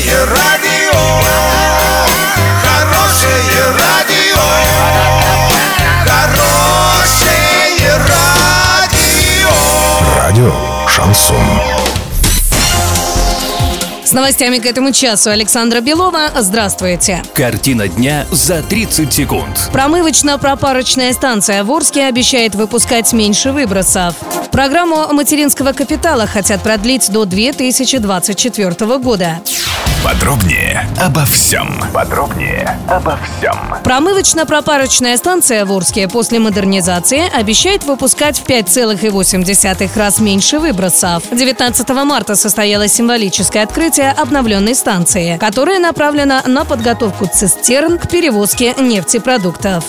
Хорошее радио, хорошее радио, хорошее радио. Радио Шансон. С новостями к этому часу Александра Белова. Здравствуйте. Картина дня за 30 секунд. Промывочно-пропарочная станция в Орске обещает выпускать меньше выбросов. Программу материнского капитала хотят продлить до 2024 года. Подробнее обо всем. Подробнее обо всем. Промывочно-пропарочная станция в Орске после модернизации обещает выпускать в 5,8 раз меньше выбросов. 19 марта состоялось символическое открытие обновленной станции, которая направлена на подготовку цистерн к перевозке нефтепродуктов.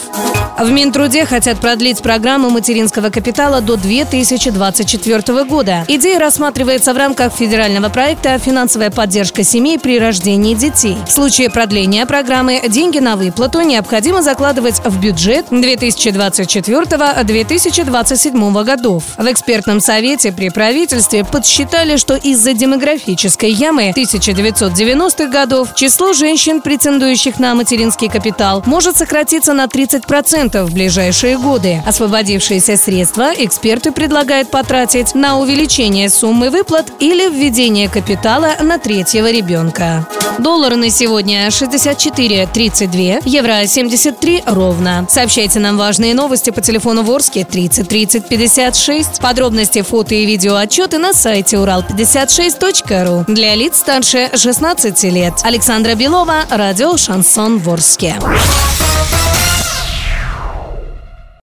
В Минтруде хотят продлить программу материнского капитала до 2024 года. Идея рассматривается в рамках федерального проекта «Финансовая поддержка семей при рождении детей». В случае продления программы деньги на выплату необходимо закладывать в бюджет 2024-2027 годов. В экспертном совете при правительстве подсчитали, что из-за демографической ямы 1990-х годов число женщин, претендующих на материнский капитал, может сократиться на 30% в ближайшие годы. Освободившиеся средства эксперты предлагают потратить на увеличение суммы выплат или введение капитала на третьего ребенка. Доллар на сегодня 64.32, евро 73 ровно. Сообщайте нам важные новости по телефону Ворске 30 30 56. Подробности, фото и видео отчеты на сайте урал56.ру. Для лиц старше 16 лет. Александра Белова, радио «Шансон Ворске».